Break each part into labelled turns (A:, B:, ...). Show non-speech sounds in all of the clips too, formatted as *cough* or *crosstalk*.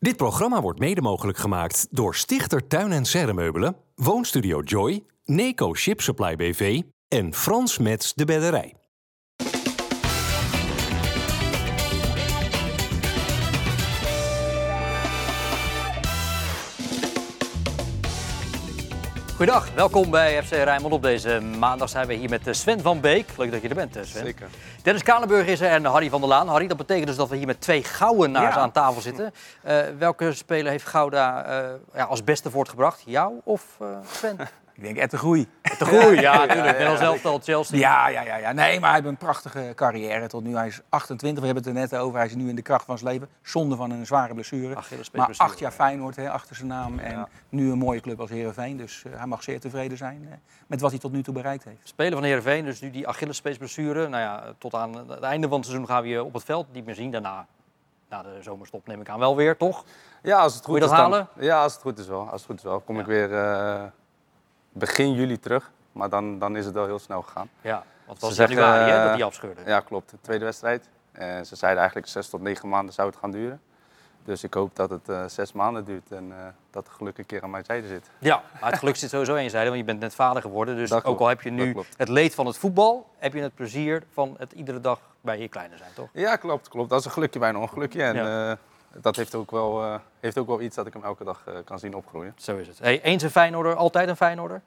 A: Dit programma wordt mede mogelijk gemaakt door Stichter Tuin en Serremeubelen, Woonstudio Joy, Neco Ship Supply BV en Frans Mets de Bedderij.
B: Goedendag, welkom bij FC Rijnmond. Op deze maandag zijn we hier met eh, Sven van Beek. Leuk dat je er bent, eh, Sven.
C: Zeker.
B: Dennis Kalenburg is er en Harry van der Laan. Harry, dat betekent dus dat we hier met twee Gouwenaars
C: Ja.
B: aan tafel zitten. Eh, welke speler heeft Gouda eh, ja, als beste voortgebracht? Jou of Sven? *laughs*
D: Ik denk Ed de Groei.
B: Te groei, ja, *laughs* natuurlijk. Net als elftal Chelsea.
D: Ja, ja, ja, ja. Nee, maar hij heeft een prachtige carrière tot nu. Hij is 28, we hebben het er net over. Hij is nu in de kracht van zijn leven. Zonde van een zware blessure. Maar acht jaar Feyenoord hè, achter zijn naam. En
C: Ja.
D: nu een mooie club als Heerenveen. Dus eh, hij mag zeer tevreden zijn eh, met wat hij tot nu toe bereikt heeft.
B: Speler van Heerenveen, dus nu die Achillespeesblessure. Nou ja, tot aan het einde van het seizoen gaan we je op het veld niet meer zien. Daarna, na de zomerstop neem ik aan wel weer, toch?
C: Ja, als het goed
B: Moet je
C: is dan-
B: halen?
C: Ja, als het goed is wel. Als het goed is wel. Kom ik weer eh, begin juli terug. Maar dan, dan is het wel heel snel gegaan.
B: Ja, want het was
C: Ze zeggen,
B: januari hè, dat
C: eh,
B: die afscheurde.
C: Ja, klopt. De tweede wedstrijd. En ze zeiden eigenlijk zes tot negen maanden zou het gaan duren. Dus ik hoop dat het eh, zes maanden duurt en eh, dat de geluk een keer aan mijn zijde zit.
B: Ja, maar het geluk zit sowieso in je zijde, want je bent net vader geworden. Dus
C: Dat
B: ook
C: klopt,
B: al heb je nu het leed van het voetbal, heb je het plezier van het iedere dag bij je kleine zijn, toch?
C: Ja, klopt, klopt. Dat is een gelukje bij een ongelukje. En
B: Ja.
C: eh, dat heeft ook, wel, eh, heeft ook wel iets dat ik hem elke dag eh, kan zien opgroeien.
B: Zo is het. Hey, eens een Feyenoorder, altijd een Feyenoorder?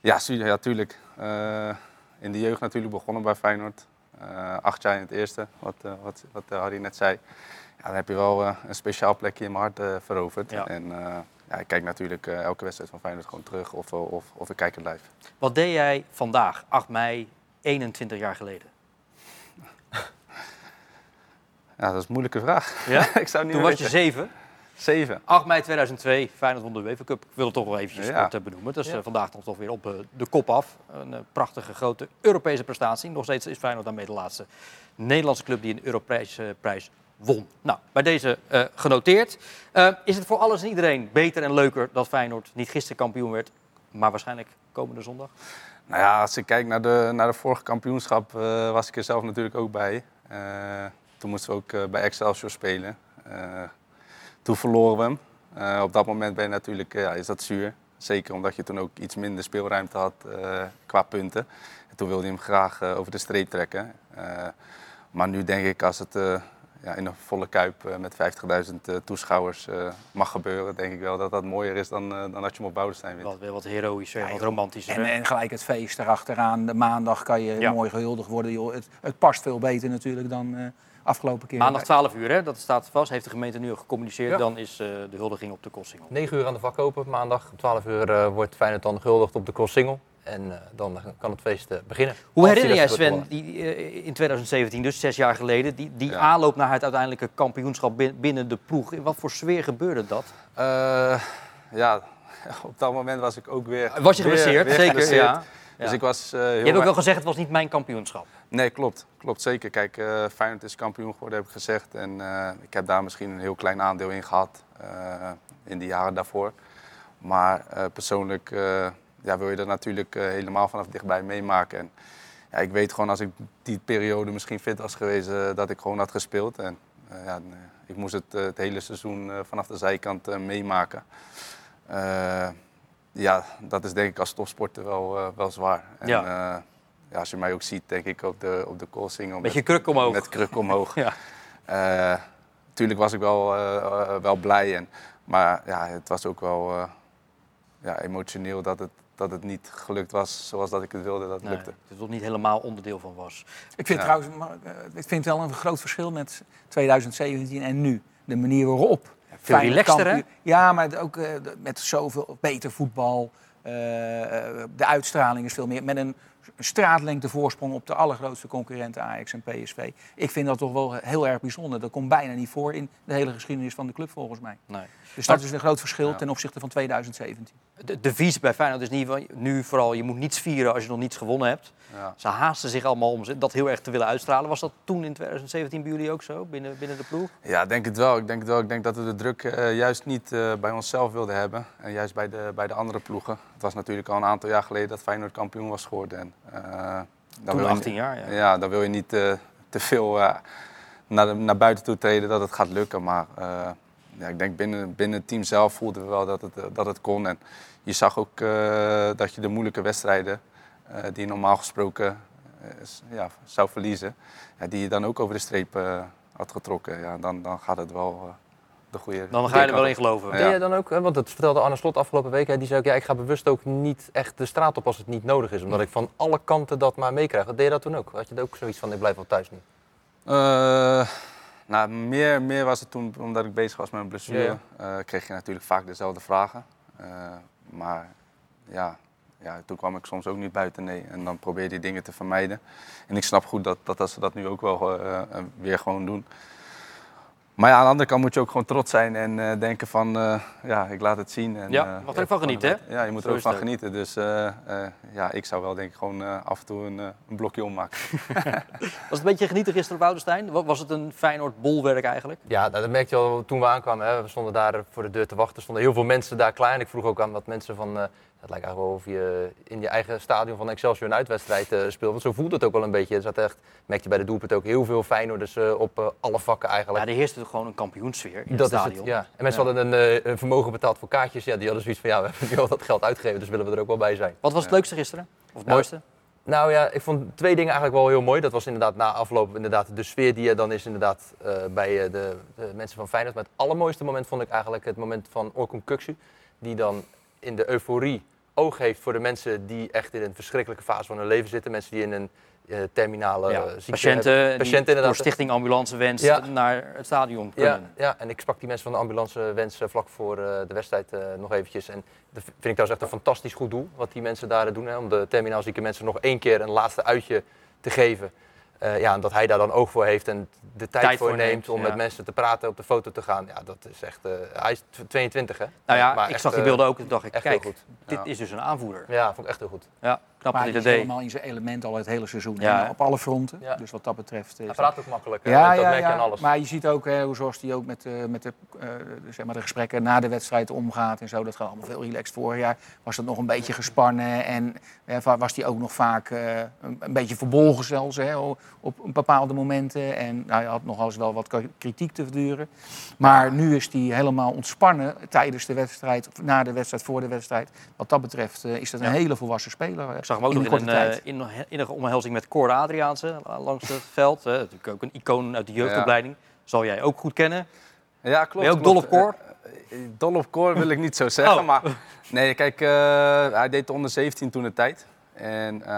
C: Ja, su- ja tuurlijk. Eh, in de jeugd natuurlijk begonnen bij Feyenoord. Acht jaar in het eerste, wat, wat, wat Harry net zei. Ja, dan heb je wel een speciaal plekje in mijn hart veroverd.
B: Ja.
C: En ja, ik kijk natuurlijk elke wedstrijd van Feyenoord gewoon terug of, of, of, of ik kijk het live.
B: Wat deed jij vandaag, 8 mei, 21 jaar geleden?
C: Ja, dat is een moeilijke vraag.
B: Ja? *laughs*
C: ik zou niet
B: Toen was je
C: weten.
B: 7.
C: Zeven.
B: 8 mei 2002, Feyenoord won de UEFA Cup. Ik wil het toch wel eventjes
C: Ja.
B: kort eh, benoemen. Dat is
C: Ja.
B: eh, vandaag dan toch weer op eh, de kop af. Een prachtige grote Europese prestatie. Nog steeds is Feyenoord daarmee de laatste Nederlandse club die een Europrijs eh, prijs won. Nou, bij deze eh, genoteerd. Is het voor alles en iedereen beter en leuker dat Feyenoord niet gisteren kampioen werd, maar waarschijnlijk komende zondag?
C: Nou ja, als ik kijk naar de, naar de vorige kampioenschap, eh, was ik er zelf natuurlijk ook bij. Toen moesten we ook eh, bij Excelsior spelen. Eh, toen verloren we hem. Eh, op dat moment ben je natuurlijk, ja, is dat zuur. Zeker omdat je toen ook iets minder speelruimte had eh, qua punten. En toen wilde je hem graag over de streep trekken. Eh, maar nu denk ik, als het eh, ja, in een volle kuip met 50.000 eh, toeschouwers eh, mag gebeuren, denk ik wel dat dat mooier is dan, eh, dan dat je hem op Boudestein wint.
B: Wat weer wat heroïscher,
D: Ja,
B: wat romantischer.
D: En, en gelijk het feest erachteraan. De maandag kan je
B: Ja.
D: mooi gehuldigd worden. Joh. Het, het past veel beter natuurlijk dan eh, afgelopen keer.
B: Maandag 12 uur, hè? dat staat vast. Heeft de gemeente nu al gecommuniceerd.
E: Ja.
B: Dan is eh, de huldiging op de Kossingel.
E: 9 uur aan de vak open maandag. Om 12 uur eh, wordt Feyenoord dan gehuldigd op de Crosssingel. En eh, dan kan het feest beginnen.
B: Hoe herinner jij Sven die, in 2017, dus zes jaar geleden, die, die
C: Ja.
B: aanloop naar het uiteindelijke kampioenschap bin- binnen de ploeg? In wat voor sfeer gebeurde dat?
C: Eh, ja, *laughs* op dat moment was ik ook weer.
B: Was je
C: weer-
B: geblesseerd?
C: weer
B: Zeker,
C: geblesseerd.
B: ja.
C: Dus ik was. eh, heel
B: Je hebt ook wel gezegd, het was niet mijn kampioenschap.
C: Nee, klopt. Klopt zeker. Kijk, eh Feyenoord is kampioen geworden, heb ik gezegd. En eh, ik heb daar misschien een heel klein aandeel in gehad eh, in die jaren daarvoor. Maar persoonlijk ja, wil je dat natuurlijk helemaal vanaf dichtbij meemaken. En ja, ik weet gewoon als ik die periode misschien fit was geweest, dat ik gewoon had gespeeld. En ja, ik moest het, het hele seizoen vanaf de zijkant meemaken. Ja, dat is denk ik als topsporter wel, eh, wel zwaar. En,
B: Ja.
C: eh, ja, als je mij ook ziet, denk ik op de, op de.
B: Beetje
C: met,
B: kruk omhoog.
C: Met kruk omhoog. *laughs*
B: Ja.
C: Eh, tuurlijk was ik wel, wel blij. En, maar ja, het was ook wel eh, ja, emotioneel dat het, dat het niet gelukt was zoals dat ik het wilde dat het
B: Nee,
C: lukte.
B: dat het toch niet helemaal onderdeel van was.
D: Ik vind
C: Ja.
D: trouwens, maar, ik vind wel een groot verschil met 2017 en nu. De manier waarop.
B: Veel relaxter, hè?
D: Ja, maar ook eh, met zoveel beter voetbal. Eh, eh, de uitstraling is veel meer. Met een straatlengte voorsprong op de allergrootste concurrenten Ajax en PSV. Ik vind dat toch wel heel erg bijzonder. Dat komt bijna niet voor in de hele geschiedenis van de club volgens mij.
B: Nee.
D: Dus dat is een groot verschil
C: Ja.
D: ten opzichte van 2017.
B: De devies bij Feyenoord is niet, nu vooral, je moet niets vieren als je nog niets gewonnen hebt.
C: Ja.
B: Ze haasten zich allemaal om dat heel erg te willen uitstralen. Was dat toen in 2017 bij jullie ook zo, binnen, binnen de ploeg?
C: Ja, ik denk het wel. Ik denk het wel. Ik denk dat we de druk eh, juist niet eh, bij onszelf wilden hebben. En juist bij de, bij de andere ploegen. Het was natuurlijk al een aantal jaar geleden dat Feyenoord kampioen was geworden. En,
B: Toen
C: wil je-
B: 18 jaar, ja.
C: Ja, dan wil je niet eh, te veel eh, naar, de- naar buiten toe treden dat het gaat lukken. Maar eh, ja, ik denk binnen, binnen het team zelf voelden we wel dat het, eh, dat het kon. En je zag ook eh, dat je de moeilijke wedstrijden, eh, die je normaal gesproken eh, ja, zou verliezen, ja, die je dan ook over de streep eh, had getrokken. Ja, dan, dan gaat het wel eh, de goede
B: Dan ga je er wel in geloven.
C: Ja.
E: Deed jij dan ook, hè, want dat vertelde Arne Slot afgelopen week, hè, die zei ook, ja, ik ga bewust ook niet echt de straat op als het niet nodig is. Omdat ik van alle kanten dat maar meekrijg. Deed je dat toen ook? Had je er ook zoiets van, ik blijf wel thuis nu?
C: Eh, nou, meer, meer was het toen omdat ik bezig was met mijn blessure. Eh, kreeg je natuurlijk vaak dezelfde vragen. Eh, maar ja, ja, toen kwam ik soms ook niet buiten, nee. En dan probeerde je dingen te vermijden. En ik snap goed dat, dat, dat ze dat nu ook wel eh, eh, weer gewoon doen. Maar ja, aan de andere kant moet je ook gewoon trots zijn en eh, denken van, eh, ja, ik laat het zien. En,
B: Ja,
C: eh,
B: mag er ook van genieten, hè?
C: Ja, je moet
B: Zo
C: er ook van
B: het
C: genieten. Dus eh, eh, ja, ik zou wel denk ik gewoon eh, af en toe een, een blokje ommaken. *laughs*
B: Was het een beetje genieten gisteren op Woudenstein? Wa- Was het een Feyenoord bolwerk eigenlijk?
E: Ja, dat merkte je al toen we aankwamen. Hè. We stonden daar voor de deur te wachten. Er stonden heel veel mensen daar klaar. En ik vroeg ook aan wat mensen van... het lijkt eigenlijk wel of je in je eigen stadion van Excelsior een uitwedstrijd eh, speelt. Want zo voelt het ook wel een beetje. Er zat echt, merkte je bij de doelpunt ook heel veel Feyenoorders eh, op eh, alle vakken eigenlijk.
B: Ja, er heerste toch gewoon een kampioensfeer in
E: dat
B: het stadion.
E: is het, ja. En mensen
B: Ja.
E: hadden een, eh, een vermogen betaald voor kaartjes. Ja, die hadden zoiets van, ja, *laughs* we hebben nu al dat geld uitgegeven, dus willen we er ook wel bij zijn.
B: Wat was het
C: Ja.
B: leukste gisteren? Of het
E: Nou,
B: mooiste?
E: Nou ja, ik vond twee dingen eigenlijk wel heel mooi. Dat was inderdaad na afloop inderdaad de sfeer die er dan is inderdaad eh, bij de, de mensen van Feyenoord. Maar het allermooiste moment vond ik eigenlijk het moment van Orkun Kuksu. Die dan in de euforie oog heeft voor de mensen die echt in een verschrikkelijke fase van hun leven zitten. Mensen die in een eh, terminale
B: Ja,
E: eh, ziekte
B: patiënten,
E: hebben.
B: die
E: Patiënten
B: door. Stichting Ambulance Wens
E: Ja.
B: naar het stadion
E: Ja,
B: kunnen.
E: ja, en ik sprak die mensen van de ambulance wens vlak voor eh, de wedstrijd nog eventjes. En dat vind ik trouwens echt een fantastisch goed doel wat die mensen daar doen. Hè, om de terminaal zieke mensen nog één keer een laatste uitje te geven. Eh, ja, en dat hij daar dan oog voor heeft en de tijd,
B: Tijd
E: voor neemt
B: neemt,
E: om
B: ja.
E: met mensen te praten, op de foto te gaan. Ja, dat is echt... eh, hij is 22 hè?
B: Nou ja,
E: Maar
B: ik
E: echt,
B: zag die
E: eh,
B: beelden ook en dacht ik,
E: Echt
B: kijk,
E: heel goed.
B: dit
C: Ja.
B: is dus een aanvoerder.
E: Ja, vond ik echt heel goed.
B: Ja, knap
D: Maar
B: dat
D: hij
B: dat deed.
D: helemaal in zijn element al het hele seizoen.
B: Ja.
D: Op alle fronten.
E: Ja.
D: Dus wat dat betreft... eh,
E: Hij praat ook makkelijk.
D: Ja,
E: dat
D: ja,
E: merk je
D: ja.
E: aan alles.
D: maar je ziet ook hè, hoe zoals hij ook met, eh, met de, eh, zeg maar de gesprekken na de wedstrijd omgaat en zo. Dat gaat allemaal veel relaxed. Vorig jaar was dat nog een beetje gespannen en was hij ook nog vaak eh, een, een beetje verbolgen zelfs hè, op bepaalde momenten. En nou, hij had nog eens wel wat kritiek te verduren. Maar nu is hij helemaal ontspannen tijdens de wedstrijd, of na de wedstrijd, voor de wedstrijd. Wat dat betreft is dat een
B: Ja.
D: hele volwassen speler.
B: Ik zag hem ook
D: in
B: nog
D: een
B: in een,
D: tijd.
B: eh, in innige omhelzing met Cor Adriaanse eh, langs het veld. hè. natuurlijk ook een icoon uit de jeugdopleiding. Zal jij ook goed kennen.
C: Ja, klopt.
B: Ben je ook
C: klopt.
B: dol op koor?
C: Eh, eh, dol op koor wil ik niet zo *laughs* zeggen,
B: Oh.
C: maar nee, kijk, eh, hij deed de onder 17 toen de tijd. En eh,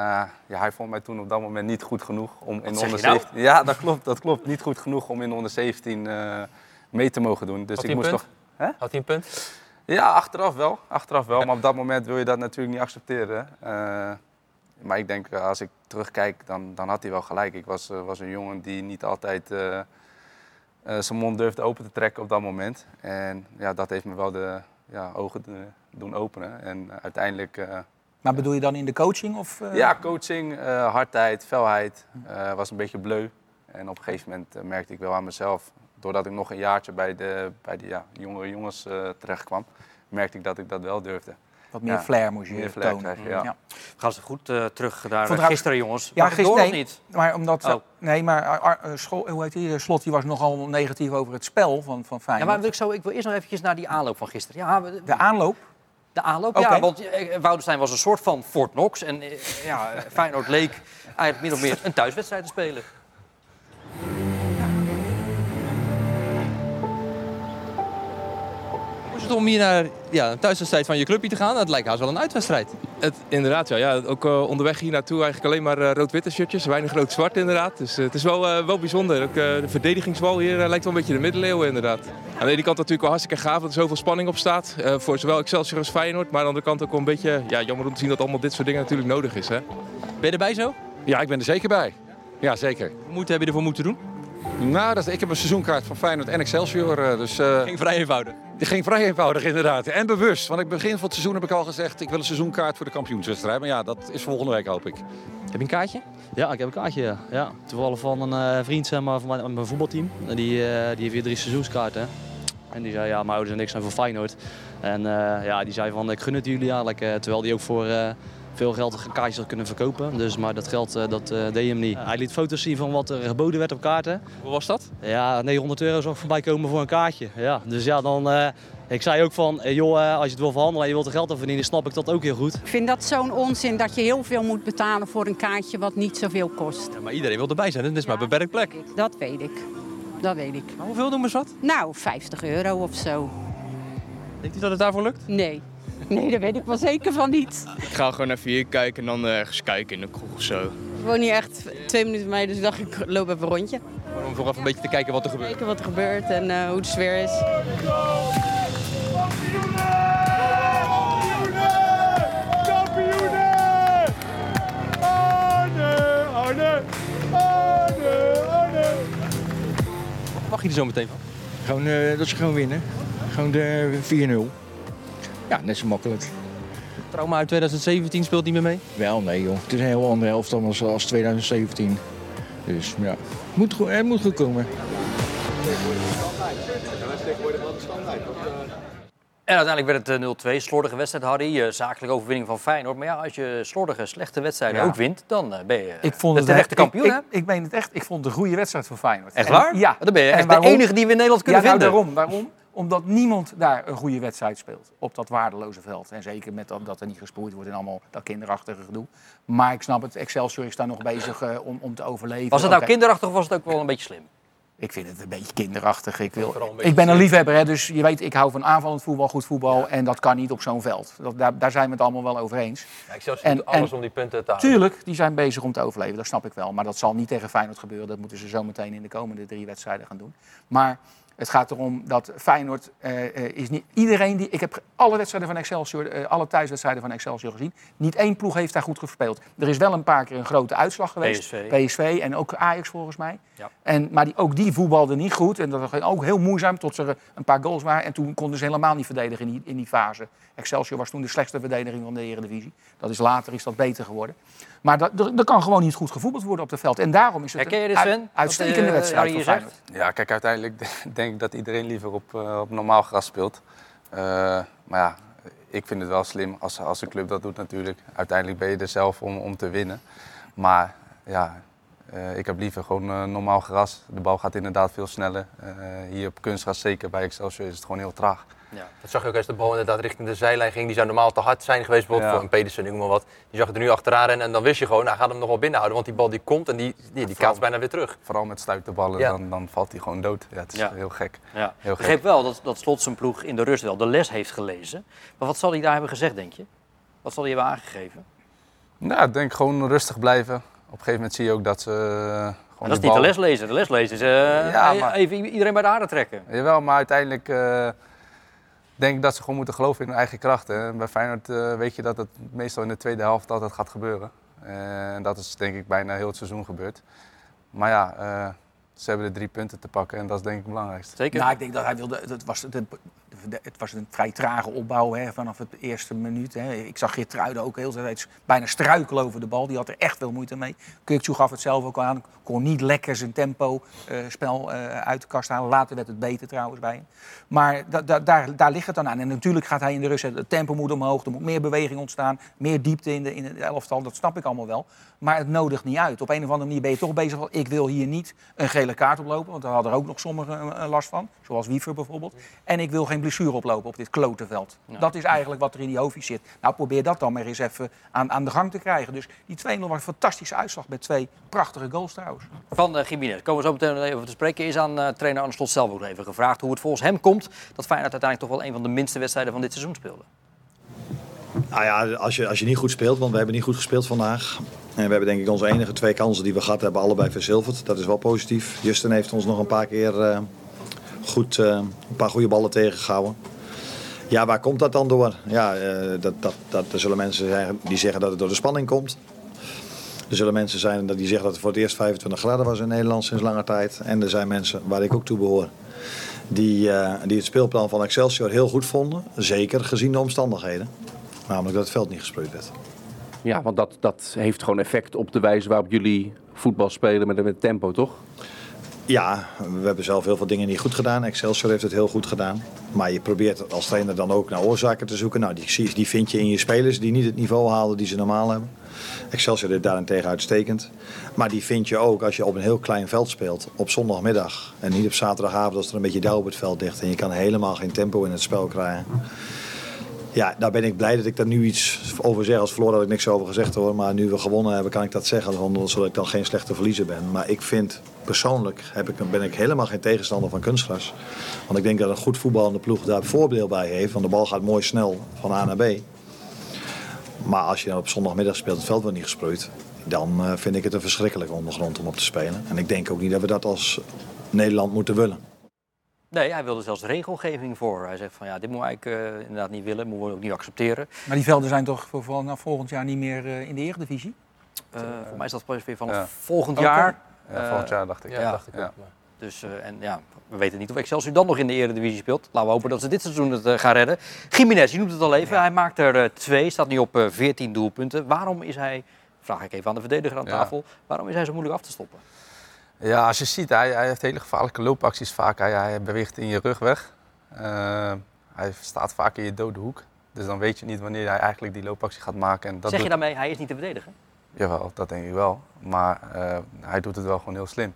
C: ja, hij vond mij toen op dat moment niet goed genoeg om in onder
B: je nou?
C: 17. Ja, dat klopt, dat klopt. Niet goed genoeg om in de onder 17 eh, mee te mogen doen. Dus
E: Had
C: ik
E: hij een
C: moest
E: punt?
C: nog.
E: Had hij een punt?
C: Ja, achteraf wel. Achteraf wel. Maar op dat moment wil je dat natuurlijk niet accepteren. Eh, maar ik denk, eh, als ik terugkijk, dan, dan had hij wel gelijk. Ik was, eh, was een jongen die niet altijd eh, zijn mond durfde open te trekken op dat moment. En ja, dat heeft me wel de ja, ogen doen openen. En uiteindelijk,
D: Maar bedoel je dan in de coaching? Of,
C: ja, coaching, hardheid, felheid, was een beetje bleu. En op een gegeven moment merkte ik wel aan mezelf, doordat ik nog een jaartje bij de, bij de ja, jongere jongens eh, terecht kwam, merkte ik dat ik dat wel durfde.
D: Wat meer
C: Ja,
D: flair moest je
C: meer flair
D: tonen.
C: krijgen, ja.
D: Ja.
B: Gaan ze goed eh, terug naar
D: Vond
B: eh, gisteren, jongens.
D: Ja,
B: door
D: gisteren-
B: of niet?
D: Maar omdat...
B: Oh.
D: Nee, maar Ar- Ar- eh, Schol- hoe heet die? Slot die was nogal negatief over het spel van, van
B: Ja,
D: Feyenoord.
B: maar wil ik, zo, ik wil eerst nog eventjes naar die aanloop van gisteren. Ja, we-
D: De aanloop?
B: de aanloop, ja. Want Woudenstein was een soort van Fort Knox. En ja, Feyenoord leek eigenlijk min of meer een thuiswedstrijd te spelen.
F: Het om hier naar ja, een thuiswedstrijd van je clubje te gaan? Dat lijkt haast wel een uitwedstrijd.
G: Het, inderdaad, ja. ja. Ook eh, onderweg hier naartoe eigenlijk alleen maar eh, rood-witte shirtjes. Weinig rood-zwart inderdaad. Dus eh, het is wel, eh, wel bijzonder. Ook, eh, de verdedigingswal hier lijkt wel een beetje de middeleeuwen inderdaad. Aan de ene kant natuurlijk wel hartstikke gaaf dat er zoveel spanning op staat. eh, voor zowel Excelsior als Feyenoord. Maar aan de andere kant ook wel een beetje ja, jammer om te zien dat allemaal dit soort dingen natuurlijk nodig is. Hè?
F: Ben je erbij zo?
H: Ja, ik ben er zeker bij. Ja, zeker.
F: Moet heb je ervoor moeten doen?
H: Nou, dat, ik heb een seizoenkaart van Feyenoord en Excelsior. eh, Dus eh,
F: Ging vrij eenvoudig.
H: die ging vrij eenvoudig inderdaad. En bewust. Want ik begin van het seizoen heb ik al gezegd... ik wil een seizoenkaart voor de kampioenswedstrijd. Maar ja, dat is volgende week hoop ik.
F: Heb je een kaartje?
I: Ja, ik heb een kaartje. Ja. Ja, toevallig van een eh, vriend zeg maar, van mijn, mijn voetbalteam. Die, eh, die heeft hier drie seizoenskaarten. En die zei, ja, mijn ouders en ik zijn voor Feyenoord. En eh, ja, die zei van, ik gun het jullie eigenlijk. terwijl die ook voor, eh, veel geld kaartjes had kunnen verkopen. Dus, maar dat geld eh, dat, eh, deed hem niet. Hij liet foto's zien van wat er geboden werd op kaarten.
F: Hoe was dat?
I: Ja, 900 euro zou voorbij komen voor een kaartje. Ja, dus ja, dan... eh, ik zei ook van, joh, als je het wil verhandelen en je wilt er geld aan verdienen, snap ik dat ook heel goed.
J: Ik vind dat zo'n onzin dat je heel veel moet betalen voor een kaartje wat niet zoveel kost.
F: Ja, maar iedereen wil erbij zijn, het is maar een beperkt plek.
J: Dat weet ik. Dat weet ik.
F: Maar hoeveel noemen ze wat?
J: Nou, 50 euro of zo.
F: Denkt u dat het daarvoor lukt?
J: Nee. *laughs* Nee, daar weet ik wel zeker van niet.
K: Ik ga gewoon even hier kijken en dan ergens kijken in de kroeg of zo.
L: Ik woon hier echt twee minuten bij, dus ik dacht ik loop even een rondje.
F: Om voor even een beetje te kijken wat er gebeurt.
L: Kijken wat er gebeurt en eh, hoe de sfeer is.
F: Mag je er zo meteen van?
M: Gewoon eh, dat ze gewoon winnen. Gewoon de 4-0. Ja, net zo makkelijk.
F: Trauma uit 2017 speelt niet meer mee?
M: Wel, nee joh. Het is een heel andere helft dan als, als 2017. Dus ja, moet, goed- het moet goed komen.
B: En uiteindelijk werd het eh, 0-2. Slordige wedstrijd, Harry. Eh, zakelijke overwinning van Feyenoord. Maar ja, als je slordige, slechte wedstrijden
D: Ja.
B: ook wint, dan eh, ben je
D: Ik vond
B: de
D: het
B: terechte
D: echt-
B: kampioen,
D: ik, ik, ik meen het echt. Ik vond het een goede wedstrijd voor Feyenoord.
B: Echt
D: En-
B: waar?
D: Ja.
B: Dan ben je
D: En
B: echt
D: waarom?
B: de enige die we in Nederland kunnen
D: ja, nou,
B: vinden.
D: daarom. Waarom? Omdat niemand daar een goede wedstrijd speelt op dat waardeloze veld. En zeker met dat, dat er niet gesproeid wordt en allemaal dat kinderachtige gedoe. Maar ik snap het, Excelsior is daar nog bezig eh, om, om te overleven.
B: Was het nou kinderachtig of was het ook wel een beetje slim?
D: Ik vind het een beetje kinderachtig. Ik, wil,
B: Vooral een beetje
D: ik ben een liefhebber, hè, dus je weet, ik hou van aanvallend voetbal, goed voetbal. En dat kan niet op zo'n veld. Dat, daar, daar zijn we het allemaal wel over eens.
E: Ja, ik zou
D: En-
E: alles
D: en-
E: om die punten te houden.
D: Tuurlijk, die zijn bezig om te overleven, dat snap ik wel. Maar dat zal niet tegen Feyenoord gebeuren. Dat moeten ze zo meteen in de komende drie wedstrijden gaan doen. Maar het gaat erom dat Feyenoord eh, eh, is niet... Iedereen die... Ik heb alle wedstrijden van Excelsior, eh, alle thuiswedstrijden van Excelsior gezien. Niet één ploeg heeft daar goed gespeeld. Er is wel een paar keer een grote uitslag geweest.
B: PSV.
D: PSV en ook Ajax volgens mij.
B: Ja.
D: En, maar die, ook die voetbalde niet goed. En dat was ook heel moeizaam tot er een paar goals waren. En toen konden ze helemaal niet verdedigen in die, in die fase. Excelsior was toen de slechtste verdediging van de Eredivisie. Dat is later is dat beter geworden. Maar dat, er, er kan gewoon niet goed gevoetbald worden op het veld. En daarom is het
B: Herken je
D: een
B: dit,
D: uit- uitstekende
B: eh,
D: wedstrijd voor? Feyenoord.
C: Ja, kijk, uiteindelijk *laughs* denk ik dat iedereen liever op, eh, op normaal gras speelt. Eh, maar ja, ik vind het wel slim als, als een club dat doet natuurlijk. Uiteindelijk ben je er zelf om, om te winnen. Maar ja, eh, ik heb liever gewoon eh, normaal gras. De bal gaat inderdaad veel sneller. Eh, hier op kunstgras, zeker bij Excelsior, is het gewoon heel traag.
B: Ja.
E: Dat zag je ook als de bal inderdaad richting de zijlijn ging. Die zou normaal te hard zijn geweest, bijvoorbeeld
C: Ja.
E: voor een Pedersen, ik noem maar wat. Die zag er nu achteraan rennen en dan wist je gewoon, hij gaat hem nog wel binnenhouden. Want die bal die komt en die, die, die kaatst bijna weer terug.
C: Vooral met stuiterballen,
E: Ja.
C: dan, dan valt hij gewoon dood. Ja, het is
B: Ja.
C: heel gek.
B: Ja.
C: Heel
B: Ik
C: gek.
B: begreep wel dat, dat Slot zijn ploeg in de rust wel de les heeft gelezen. Maar wat zal hij daar hebben gezegd, denk je? Wat zal hij hebben aangegeven?
C: Nou, ik denk gewoon rustig blijven. Op een gegeven moment zie je ook dat ze gewoon
B: dat is niet de
C: bal-
B: les lezen. De les lezen is eh,
C: Ja,
B: e-
C: maar-
B: even iedereen bij de aarde trekken.
C: Jawel, maar uiteindelijk eh, denk dat ze gewoon moeten geloven in hun eigen krachten. En bij Feyenoord eh, weet je dat het meestal in de tweede helft altijd gaat gebeuren. Eh, En dat is denk ik bijna heel het seizoen gebeurd. Maar ja, eh, ze hebben de drie punten te pakken en dat is denk ik het belangrijkste.
B: Zeker.
D: Nou, ik denk dat hij wilde. Het was, de- het was een vrij trage opbouw hè, vanaf het eerste minuut. Hè. Ik zag Geertruiden ook heel tijd bijna struikelen over de bal. Die had er echt veel moeite mee. Kukcu gaf het zelf ook aan. Kon niet lekker zijn tempo eh, spel eh, uit de kast halen. Later werd het beter trouwens bij hem. Maar da, da- daar, daar ligt het dan aan. En natuurlijk gaat hij in de rust. Het tempo moet omhoog. Er moet meer beweging ontstaan. Meer diepte in, de, in elftal. Dat snap ik allemaal wel. Maar het nodigt niet uit. Op een of andere manier ben je toch bezig. Ik wil hier niet een gele kaart oplopen. Want daar hadden er ook nog sommigen eh, last van. Zoals Wiever bijvoorbeeld. En ik wil geen blessure oplopen op dit klotenveld. Dat is eigenlijk wat er in die hoofdjes zit. Nou, probeer dat dan maar eens even aan, aan de gang te krijgen. Dus die 2-0 was een fantastische uitslag met twee prachtige goals trouwens.
B: Van uh, Jiménez komen we zo meteen even te spreken. Is aan eh, trainer Arne Slot zelf ook even gevraagd hoe het volgens hem komt dat Feyenoord uiteindelijk toch wel een van de minste wedstrijden van dit seizoen speelde.
N: Nou ja, als je, als je niet goed speelt, want we hebben niet goed gespeeld vandaag. En we hebben denk ik onze enige twee kansen die we gehad hebben, allebei verzilverd. Dat is wel positief. Justin heeft ons nog een paar keer eh, goed, eh, een paar goede ballen tegengehouden. Ja, waar komt dat dan door? Ja, eh, dat, dat, dat, er zullen mensen zijn die zeggen dat het door de spanning komt. Er zullen mensen zijn die zeggen dat het voor het eerst 25 graden was in Nederland sinds lange tijd. En er zijn mensen, waar ik ook toe behoor, die, eh, die het speelplan van Excelsior heel goed vonden. Zeker gezien de omstandigheden. Namelijk dat het veld niet gesproeid werd.
O: Ja, want dat, dat heeft gewoon effect op de wijze waarop jullie voetbal spelen met, met tempo, toch?
N: Ja, we hebben zelf heel veel dingen niet goed gedaan. Excelsior heeft het heel goed gedaan. Maar je probeert als trainer dan ook naar oorzaken te zoeken. Nou, die, die vind je in je spelers die niet het niveau halen die ze normaal hebben. Excelsior deed daarentegen uitstekend. Maar die vind je ook als je op een heel klein veld speelt op zondagmiddag. En niet op zaterdagavond als er een beetje dauw op het veld ligt. En je kan helemaal geen tempo in het spel krijgen. Ja, daar ben ik blij dat ik daar nu iets over zeg. Als verloren had ik niks over gezegd hoor. Maar nu we gewonnen hebben, kan ik dat zeggen. Zodat ik dan geen slechte verliezer ben. Maar ik vind persoonlijk heb ik, ben ik helemaal geen tegenstander van kunstgras. Want ik denk dat een goed voetballende ploeg daar voordeel bij heeft. Want de bal gaat mooi snel van A naar B. Maar als je dan op zondagmiddag speelt, het veld wordt niet gesproeid. Dan uh, vind ik het een verschrikkelijke ondergrond om op te spelen. En ik denk ook niet dat we dat als Nederland moeten willen.
B: Nee, hij wilde zelfs regelgeving voor. Hij zegt van ja, dit moet ik uh, inderdaad niet willen, moeten we ook niet accepteren.
D: Maar die velden zijn toch voor, voor nou, volgend jaar niet meer uh, in de Eredivisie?
B: Uh, voor mij is dat pas weer vanaf ja. volgend jaar.
C: Ja, volgend jaar dacht ik.
B: Ja, dacht ik ja. Dus en ja, we weten niet of Excelsior dan nog in de Eredivisie speelt. Laten we hopen dat ze dit seizoen het gaan redden. Jiménez, je noemt het al even. Hij maakt er twee, staat nu op 14 doelpunten. Waarom is hij, vraag ik even aan de verdediger aan tafel, waarom is hij zo moeilijk af te stoppen?
C: Ja, als je ziet, hij, hij heeft hele gevaarlijke loopacties vaak. Hij, hij beweegt in je rug weg. Uh, hij staat vaak in je dode hoek. Dus dan weet je niet wanneer hij eigenlijk die loopactie gaat maken. En dat
B: zeg je
C: doet...
B: daarmee, hij is niet te verdedigen?
C: Jawel, dat denk ik wel. Maar uh, hij doet het wel gewoon heel slim.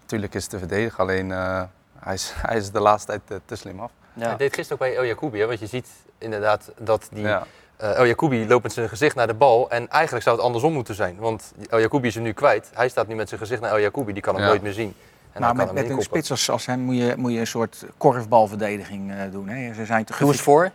C: Natuurlijk is het te verdedigen, alleen uh, hij, is, *laughs* hij is de laatste tijd te, te slim af.
E: Ja. Hij deed gisteren ook bij El Jacoubi, want je ziet inderdaad dat die... Ja. Uh, El Jacoubi loopt met zijn gezicht naar de bal. En eigenlijk zou het andersom moeten zijn. Want El Jacoubi is er nu kwijt. Hij staat nu met zijn gezicht naar El Jacoubi. Die kan hem ja. nooit meer zien.
D: En nou, met, met een spits als, als hem moet je, moet je een soort korfbalverdediging uh, doen. Hè. Ze zijn te
B: Doe eens voor.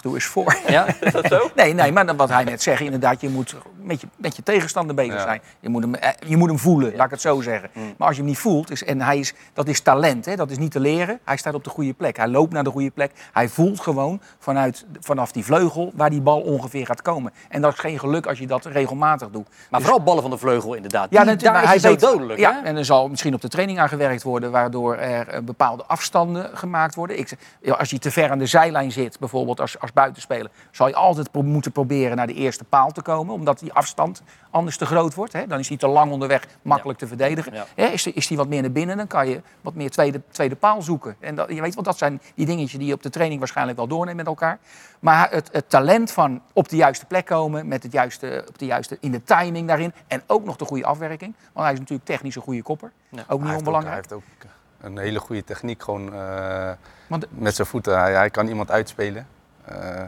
D: Doe eens voor.
B: Ja, is dat zo?
D: nee, nee, maar wat hij net zegt, inderdaad, je moet met je, met je tegenstander bezig ja. zijn. Je moet, hem, je moet hem voelen, ja. laat ik het zo zeggen. Mm. Maar als je hem niet voelt, is, en hij is, dat is talent, hè, dat is niet te leren. Hij staat op de goede plek, hij loopt naar de goede plek. Hij voelt gewoon vanuit, vanaf die vleugel waar die bal ongeveer gaat komen. En dat is geen geluk als je dat regelmatig doet.
B: Maar dus, vooral ballen van de vleugel inderdaad. Ja, die, daar is hij weet, dodelijk.
D: Ja,
B: hè?
D: en er zal misschien op de training aan gewerkt worden, waardoor er bepaalde afstanden gemaakt worden. Ik, als je te ver aan de zijlijn zit, bijvoorbeeld als, als buitenspeler, zal je altijd pro moeten proberen naar de eerste paal te komen, omdat die afstand anders te groot wordt. Hè? Dan is hij te lang onderweg, makkelijk ja. te verdedigen. Ja. Hè? Is, is hij wat meer naar binnen, dan kan je wat meer tweede, tweede paal zoeken. En dat, je weet, want dat zijn die dingetjes die je op de training waarschijnlijk wel doorneemt met elkaar. Maar het, het talent van op de juiste plek komen, met het juiste, op de juiste, in de timing daarin. En ook nog de goede afwerking. Want hij is natuurlijk technisch een goede kopper. Ja. Ook niet onbelangrijk.
C: Heeft ook, hij heeft ook een hele goede techniek, gewoon uh, want, met zijn voeten. Hij, hij, kan iemand uitspelen. Uh,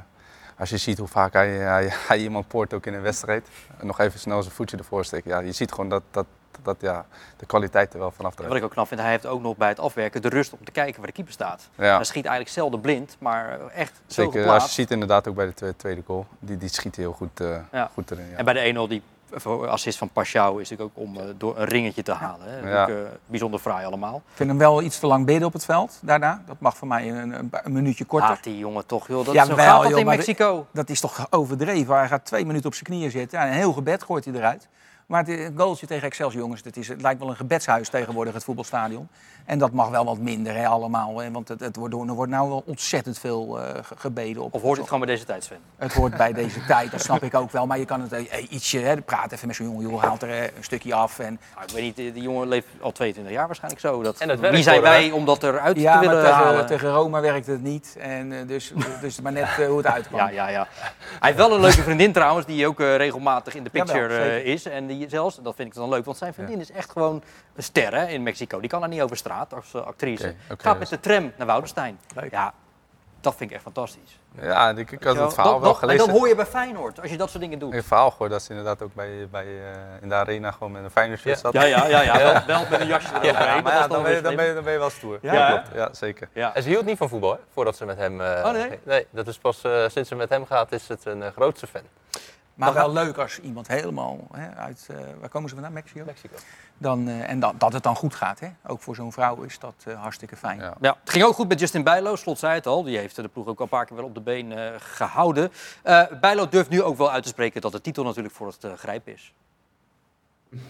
C: als je ziet hoe vaak hij, hij, hij, iemand poort ook in een wedstrijd. Nog even snel zijn voetje ervoor steken. Ja, je ziet gewoon dat, dat, dat ja, de kwaliteit er wel vanaf
B: draait. Wat ik ook knap vind, hij heeft ook nog bij het afwerken de rust om te kijken waar de keeper staat. Ja. Hij schiet eigenlijk zelden blind, maar echt zo
C: Zeker, als je ziet inderdaad ook bij de tweede goal. Die, die schiet heel goed, uh, ja. goed erin. Ja.
B: En bij de 1-0 die assist van Pashao is natuurlijk ook om uh, door een ringetje te halen. Hè. Ja. Ook, uh, bijzonder fraai allemaal.
D: Ik vind hem wel iets te lang bidden op het veld daarna. Dat mag voor mij een, een, een minuutje korter.
B: Laat die jongen toch, joh. Dat ja, is joh, in Mexico.
D: Dat is toch overdreven. Hij gaat twee minuten op zijn knieën zitten. En een heel gebed gooit hij eruit. Maar het goaltje tegen Excelsior, jongens, het, is, het lijkt wel een gebedshuis tegenwoordig, het voetbalstadion. En dat mag wel wat minder, hè, allemaal. Hè, want het, het wordt, er wordt nou wel ontzettend veel uh, gebeden op.
B: Of hoort het gewoon bij deze tijd, Sven?
D: Het hoort bij deze tijd, dat snap ik ook wel. Maar je kan het uh, ietsje, hè, praat even met zo'n jongen, joh, haalt er een stukje af. En...
B: Nou, ik weet niet, die, jongen leeft al 22 jaar waarschijnlijk zo. Dat,
E: en dat
B: wie zijn wij om dat eruit
D: ja,
B: te willen
D: tegen,
B: halen?
D: tegen Roma werkt het niet. En, dus, dus maar net hoe het uitkwam.
B: Ja, ja, ja. Hij heeft wel een leuke vriendin trouwens, die ook regelmatig in de picture is. En die zelfs, dat vind ik dan leuk, want zijn vriendin ja. is echt gewoon een ster hè, in Mexico. Die kan er niet over straat als uh, actrice. Okay, okay, Gaat met de tram naar Woudenstein. Leuk. Ja, dat vind ik echt fantastisch.
C: Ja, ik, ik had het verhaal dat, wel
B: dat,
C: gelezen.
B: En dan hoor je bij Feyenoord, als je dat soort dingen doet.
C: Ik een verhaal gehoord dat ze inderdaad ook bij, bij, uh, in de arena gewoon met een Feyenoord shirt zat.
B: Ja, ja, ja, ja, ja. Wel, wel, met een jasje eroverheen.
C: Ja, maar ja, dan, ben je, dan, ben je, dan ben je wel stoer.
E: Ja,
C: ja, klopt. ja zeker.
E: Ja. En ze hield niet van voetbal, hè, voordat ze met hem... Uh,
B: oh nee?
E: Nee, dat is pas uh, sinds ze met hem gaat, is het een grootste fan.
D: Maar wel leuk als iemand helemaal hè, uit, uh, waar komen ze vandaan? Mexico?
E: Mexico.
D: Dan, uh, en dan, dat het dan goed gaat. Hè? Ook voor zo'n vrouw is dat uh, hartstikke fijn.
B: Ja. ja. het ging ook goed met Justin Bijlo. Slot zei het al. Die heeft de ploeg ook al een paar keer wel op de been gehouden. Bijlo durft nu ook wel uit te spreken dat de titel natuurlijk voor het grijpen is.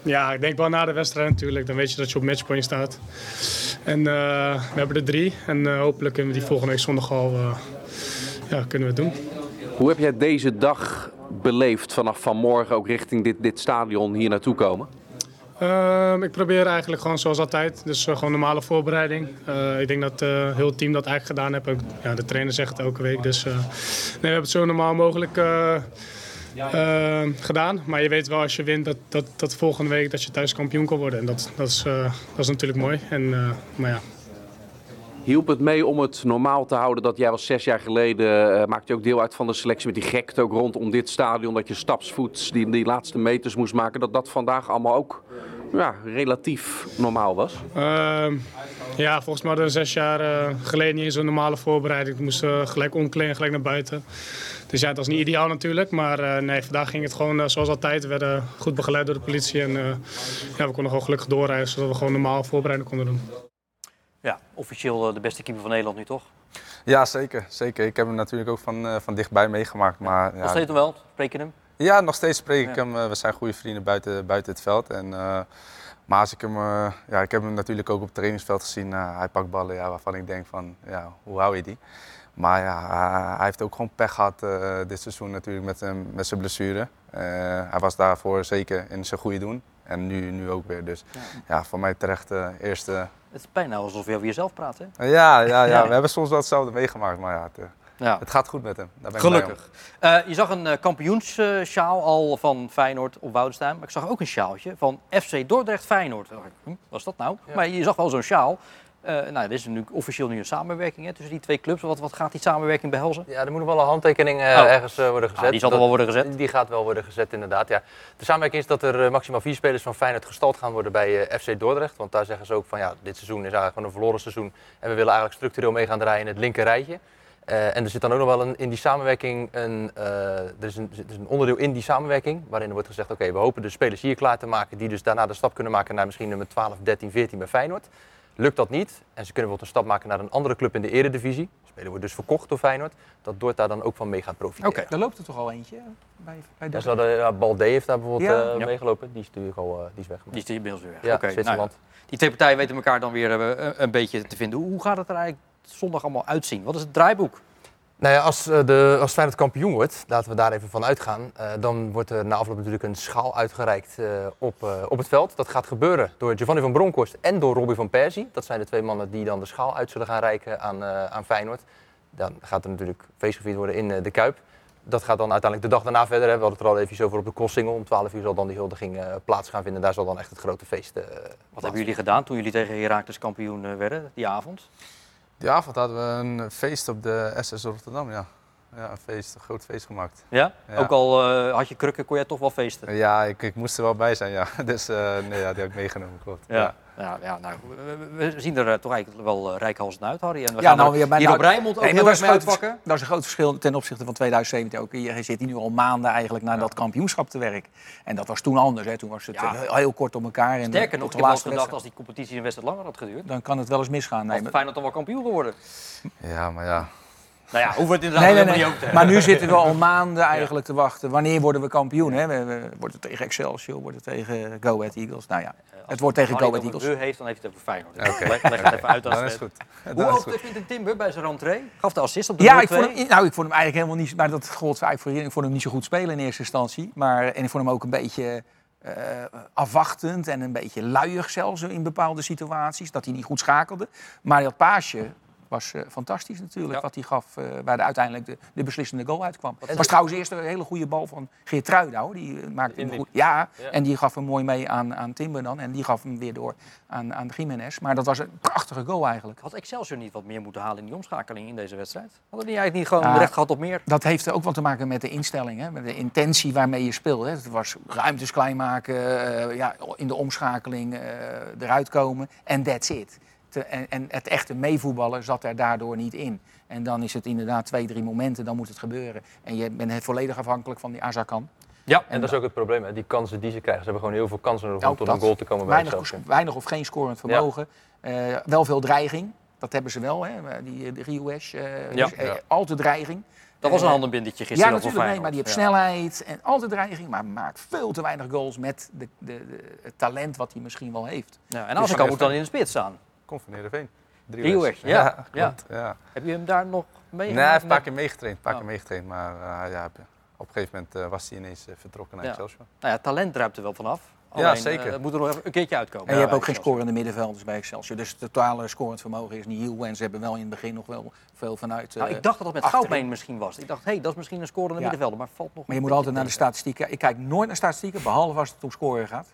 P: Ja, ik denk wel na de wedstrijd natuurlijk. Dan weet je dat je op matchpoint staat. En we hebben er drie. En hopelijk kunnen we die volgende week zondag al ja, kunnen we het doen.
O: Hoe heb jij deze dag beleefd vanaf vanmorgen ook richting dit, dit stadion hier naartoe komen?
P: Ehm, ik probeer eigenlijk gewoon zoals altijd. Dus eh, gewoon normale voorbereiding. Eh, ik denk dat eh, heel het team dat eigenlijk gedaan heeft. Ja, de trainer zegt het elke week. Dus eh, nee, we hebben het zo normaal mogelijk eh, eh, gedaan. Maar je weet wel als je wint dat, dat, dat volgende week dat je thuis kampioen kan worden. En dat, dat, is, eh, dat is natuurlijk mooi. En, eh, maar ja,
O: Hielp het mee om het normaal te houden dat jij was zes jaar geleden, eh, maakte je ook deel uit van de selectie met die gekte ook rondom dit stadion, dat je stapsvoets die, die laatste meters moest maken, dat dat vandaag allemaal ook ja, relatief normaal was?
P: Ehm, ja, volgens mij hadden we zes jaar eh, geleden niet eens een normale voorbereiding. Ik moest eh, gelijk omkleden en gelijk naar buiten. Dus ja, dat is niet ideaal natuurlijk. Maar nee, vandaag ging het gewoon zoals altijd. We werden goed begeleid door de politie. En ja, we konden gewoon gelukkig doorrijden, zodat we gewoon normaal voorbereiding konden doen.
B: Ja, officieel eh, de beste keeper van Nederland nu toch?
C: Ja, zeker, zeker. Ik heb hem natuurlijk ook van, eh, van dichtbij meegemaakt. Maar, ja,
B: Nog steeds nog wel? Spreek je hem?
C: Ja, nog steeds spreek ik
B: Ja.
C: hem. Eh, We zijn goede vrienden buiten, buiten het veld. En, maar als ik hem, ja, ik heb hem natuurlijk ook op het trainingsveld gezien. Hij pakt ballen ja, waarvan ik denk van, ja, hoe hou je die? Maar ja, hij- heeft ook gewoon pech gehad eh, dit seizoen natuurlijk met, hem, met zijn blessure. Hij was daarvoor zeker in zijn goede doen. En nu, nu ook weer. Dus ja, voor mij terecht de eerste...
B: Het is bijna alsof je over jezelf praat, hè?
C: Ja, ja, ja, we *laughs* hebben soms wel hetzelfde meegemaakt. Maar ja, het, eh,
B: Ja.
C: het gaat goed met hem. Daar ben ik.
B: Gelukkig. Eh, je zag een eh, kampioenssjaal al van Feyenoord op Woudenstein. Maar ik zag ook een sjaaltje van FC Dordrecht Feyenoord. Ik, hm, wat is dat nou? Maar je zag wel zo'n sjaal. Eh nou, er is nu officieel nu een samenwerking hè, tussen die twee clubs. Wat, wat gaat die samenwerking behelzen?
E: Ja, er moet nog wel een handtekening eh,
B: Oh.
E: ergens eh, worden gezet.
B: Ah, die zal er wel worden gezet.
E: Die gaat wel worden gezet, inderdaad. Ja. De samenwerking is dat er maximaal vier spelers van Feyenoord gestald gaan worden bij FC Dordrecht. Want daar zeggen ze ook van, ja, dit seizoen is eigenlijk gewoon een verloren seizoen. En we willen eigenlijk structureel mee gaan draaien in het linker rijtje. En er zit dan ook nog wel een, in die samenwerking een, er, is een, er is een onderdeel in die samenwerking waarin er wordt gezegd: oké, we hopen de spelers hier klaar te maken die dus daarna de stap kunnen maken naar misschien nummer 12, 13, 14 bij Feyenoord. Lukt dat niet en ze kunnen bijvoorbeeld een stap maken naar een andere club in de eredivisie, de speler wordt dus verkocht door Feyenoord, dat Dort daar dan ook van mee gaat profiteren.
D: Oké, daar loopt er toch al eentje bij, bij
E: hadden, ja, Balde heeft daar bijvoorbeeld
D: Ja.
E: eh,
D: Ja.
E: meegelopen, die is natuurlijk al eh, die is weg.
B: Die is die inmiddels weer weg.
E: Ja,
B: Oké,
E: Zwitserland.
B: nou ja. Die twee partijen weten elkaar dan weer eh, een, een beetje te vinden. Hoe gaat het er eigenlijk zondag allemaal uitzien? Wat is het draaiboek?
E: Nou ja, als, eh, de, als Feyenoord kampioen wordt, laten we daar even van uitgaan, eh, dan wordt er na afloop natuurlijk een schaal uitgereikt eh, op, op het veld. Dat gaat gebeuren door Giovanni van Bronckhorst en door Robbie van Persie. Dat zijn de twee mannen die dan de schaal uit zullen gaan reiken aan, aan Feyenoord. Dan gaat er natuurlijk feest gevierd worden in de Kuip. Dat gaat dan uiteindelijk de dag daarna verder. Hè. We hadden het er al even over op de Koolsingel. Om 12 uur zal dan die huldiging plaats gaan vinden. Daar zal dan echt het grote feest
B: Wat hebben jullie gedaan toen jullie tegen Heracles kampioen werden die avond?
C: Die avond hadden we een feest op de SS Rotterdam, ja. Ja, een feest, een groot feest gemaakt.
B: Ja? Ook al eh, had je krukken, kon jij toch wel feesten?
C: Ja, ik, ik moest er wel bij zijn, ja. *laughs* Dus eh, nee, ja, die heb ik meegenomen, klopt.
B: Ja, ja, ja nou, we, we zien er eh, toch eigenlijk wel uh, rijkhalsend uit, Harry. En we
D: Ja,
B: gaan
D: nou,
B: er
D: weer bij
B: hier
D: nou,
B: op Rijnmond ook
D: nee,
B: heel
D: dat,
B: erg mee uitpakken.
D: dat is een groot verschil ten opzichte van 2017 ook. Je zit hier nu al maanden eigenlijk naar dat kampioenschap te werk. En dat was toen anders. Hè. Toen was het
B: Ja.
D: eh, heel, heel kort op elkaar. En
B: Sterker
D: eh,
B: nog, ik
D: de
B: heb gedacht als die competitie een wedstrijd langer had geduurd,
D: Dan kan het wel eens misgaan. Nee,
B: had Feyenoord dan wel kampioen geworden.
C: Ja, maar ja.
B: Nou ja, hoeven we het inderdaad
D: Nee, nee,
B: helemaal
D: nee.
B: niet over te hebben.
D: Maar nu zitten we al maanden eigenlijk te wachten. Wanneer worden we kampioen? Hè? We, we- wordt het tegen Excelsior? Wordt het tegen Go Ahead Eagles? Nou ja, het wordt tegen Go
B: het
D: Eagles.
B: over we heeft, dan heeft hij het over Feyenoord.
C: Oké.
B: Leg, leg het even uit. als
C: Dan is
B: het-
C: goed.
B: Hoe vindt een Timber bij zijn rentree? Gaf de assist op de
D: Ja, ik
B: 0-2?
D: vond, hem, nou, ik vond hem eigenlijk helemaal niet... Maar dat gold eigenlijk voor iedereen. Ik vond hem niet zo goed spelen in eerste instantie. Maar, en ik vond hem ook een beetje eh, afwachtend en een beetje luiig zelfs in bepaalde situaties. Dat hij niet goed schakelde. Maar dat paasje was eh, fantastisch natuurlijk. Wat hij gaf, eh, waar de, uiteindelijk de, de beslissende goal uitkwam. Het was trouwens eerst een hele goede bal van Geert Truida. Hoor. Die eh, maakte hem goed. Ja,
E: Ja.
D: en die gaf hem mooi mee aan, aan Timber dan. En die gaf hem weer door aan, aan Jiménez. Maar dat was een prachtige goal eigenlijk.
B: Had Excelsior niet wat meer moeten halen in die omschakeling in deze wedstrijd? Hadden die eigenlijk niet gewoon recht gehad op meer?
D: Dat heeft ook wel te maken met de instelling, hè? met de intentie waarmee je speelt. Hè? Het was ruimtes klein maken, ja, in de omschakeling eruit komen en that's it. Te- en, en het echte meevoetballen zat er daardoor niet in. En dan is het inderdaad twee, drie momenten, dan moet het gebeuren. En je bent het volledig afhankelijk van die Azarkan.
B: Ja,
E: En dat is ook het probleem, hè. die kansen die ze krijgen. Ze hebben gewoon heel veel kansen nodig om
D: Ook
E: tot een goal te komen bij
D: weinig,
E: Excelsior.
D: weinig of geen scorend vermogen. Eh, wel veel dreiging. Dat hebben ze wel, hè? die, die Riouesh. eh
B: Ja.
D: eh,
B: Ja.
D: altijd dreiging.
B: Dat was een
D: Eh,
B: handenbindertje gisteren
D: Ja, natuurlijk. Nee, maar die heeft
B: Ja.
D: snelheid en altijd dreiging. Maar maakt veel te weinig goals met de, de, de- het talent wat hij misschien wel heeft.
B: Ja, en
D: Dus-
B: Azarkan moet dan in de spits staan.
C: Komt van Heerenveen. Drie
B: Rio
C: wedst-
B: ja. ja.
C: klopt, ja.
B: Heb je hem daar nog mee
C: Nee, hij heeft een paar keer meegetraind, paar
B: Oh.
C: keer meegetraind. Maar eh, ja, op een gegeven moment eh, was hij ineens eh, vertrokken naar
B: Ja.
C: Excelsior.
B: Nou ja, talent druipt er wel vanaf. Alleen,
C: Ja, zeker.
B: eh, het moet er nog even een keertje uitkomen.
D: En je hebt ook geen scorende middenvelders bij Excelsior. Dus het totale scorend vermogen is niet heel. En ze hebben wel in het begin nog wel veel vanuit.
B: Nou, ik dacht dat het met
D: achterin.
B: Goudbeen misschien was. Ik dacht, hé, hey, dat is misschien een scorende
D: Ja.
B: middenvelder, maar valt nog
D: Maar je moet altijd naar de statistieken. Ik kijk nooit naar statistieken, behalve als het om scoren gaat.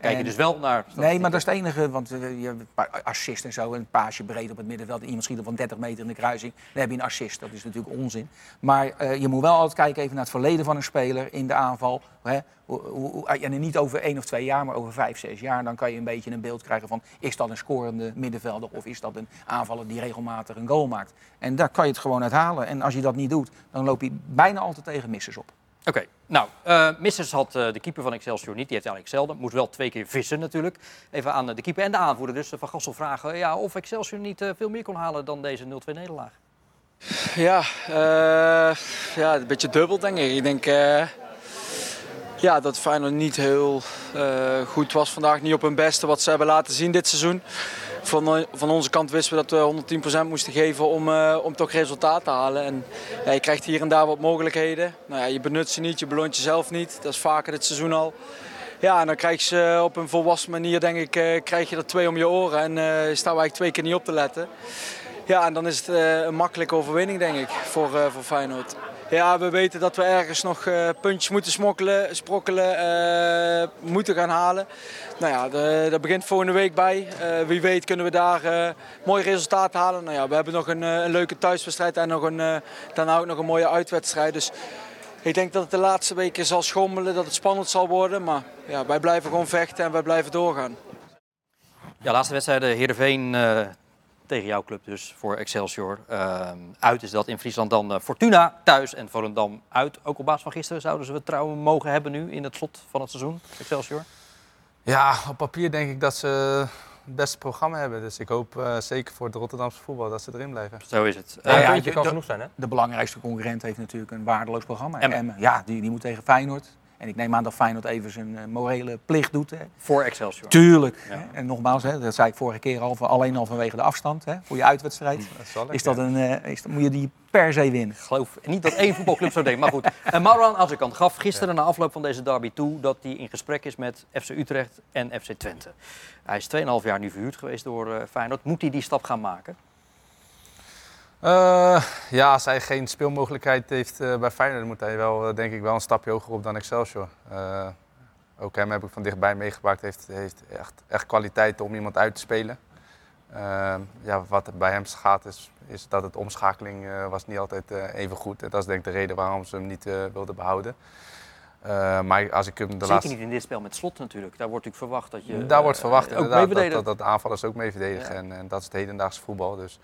B: Dan kijk je dus wel naar
D: Nee, maar dat is het enige. Want je hebt een paar assist en zo. Een paasje breed op het middenveld. Iemand schiet er van 30 meter in de kruising. Dan heb je een assist. Dat is natuurlijk onzin. Maar eh, je moet wel altijd kijken even naar het verleden van een speler in de aanval. Hè? Hoe- En niet over één of twee jaar, maar over vijf, zes jaar. Dan kan je een beetje een beeld krijgen van... is dat een scorende middenvelder of is dat een aanvaller die regelmatig een goal maakt? En daar kan je het gewoon uit halen. En als je dat niet doet, dan loop je bijna altijd tegen missers op.
B: Oké, nou, eh Missers had eh, de keeper van Excelsior niet. Die heeft eigenlijk zelden. Moest wel twee keer vissen natuurlijk. Even aan eh, de keeper en de aanvoerder. Dus Van Gassel vragen ja, of Excelsior niet veel meer kon halen dan deze 0-2 nederlaag.
Q: Ja, ja, een beetje dubbel denk ik. Ik denk ja, dat Feyenoord niet heel goed was vandaag. Niet op hun beste wat ze hebben laten zien dit seizoen. Van, van onze kant wisten we dat we 110% moesten geven om, eh, om toch resultaat te halen. En ja, je krijgt hier en daar wat mogelijkheden. Nou ja, je benut ze niet, je beloont jezelf niet. Dat is vaker dit seizoen al. Ja, en dan krijg je op een volwassen manier, denk ik, eh, krijg je er twee om je oren. En eh staan we eigenlijk twee keer niet op te letten. Ja, en dan is het eh, een makkelijke overwinning, denk ik, voor, eh, voor Feyenoord. Ja, we weten dat we ergens nog eh, puntjes moeten smokkelen, sprokkelen, eh, moeten gaan halen. Nou ja, dat begint volgende week bij. Eh, wie weet kunnen we daar mooi resultaat halen. Nou ja, we hebben nog een, een leuke thuiswedstrijd en nog een, daarna ook nog een mooie uitwedstrijd. Dus ik denk dat het de laatste weken zal schommelen, dat het spannend zal worden. Maar ja, wij blijven gewoon vechten en wij blijven doorgaan.
B: Ja, laatste wedstrijden Heerenveen tegen jouw club dus voor Excelsior. Ehm, uit is dat in Friesland dan eh, Fortuna thuis en Volendam uit. Ook op basis van gisteren zouden ze vertrouwen mogen hebben nu in het slot van het seizoen, Excelsior.
C: Ja, op papier denk ik dat ze het beste programma hebben. Dus ik hoop eh, zeker voor het Rotterdamse voetbal dat ze erin blijven.
B: Zo is het.
D: Nou ja,
E: puntje kan
D: de-
E: genoeg zijn, hè?
D: De belangrijkste concurrent heeft natuurlijk een waardeloos programma.
B: Emmen.
D: Emmen. Ja, die, die moet tegen Feyenoord. En ik neem aan dat Feyenoord even zijn eh, morele plicht doet. Hè.
B: Voor Excelsior.
D: Tuurlijk.
B: Ja.
D: En nogmaals, hè, dat zei ik vorige keer al, alleen al vanwege de afstand hè, voor je uitwedstrijd.
C: zal ik,
D: is dat een, eh, is, moet je die per se winnen.
B: Ik geloof niet dat één voetbalclub zo denkt. Maar goed, *laughs* uh, Marouan Azarkan gaf gisteren na afloop van deze derby toe... dat hij in gesprek is met FC Utrecht en FC Twente. Hij is 2,5 jaar nu verhuurd geweest door eh, Feyenoord. Moet hij die stap gaan maken?
C: Eh, ja, als hij geen speelmogelijkheid heeft eh, bij Feyenoord, moet hij wel, eh, denk ik, wel een stapje hoger op dan Excelsior. Eh, ook hem heb ik van dichtbij meegemaakt. Heeft, heeft echt, echt kwaliteit om iemand uit te spelen. Ja, wat bij hem gaat is, is dat het omschakeling was niet altijd even goed. En dat is denk ik de reden waarom ze hem niet wilden behouden. Eh, maar als ik hem de
B: Zeker
C: laatste...
B: niet in dit spel met slot natuurlijk. Daar wordt natuurlijk verwacht dat je...
C: Daar wordt verwacht inderdaad dat, dat, dat aanvallers ook mee verdedigen.
B: Ja.
C: En, en dat is het hedendaagse voetbal. Dus,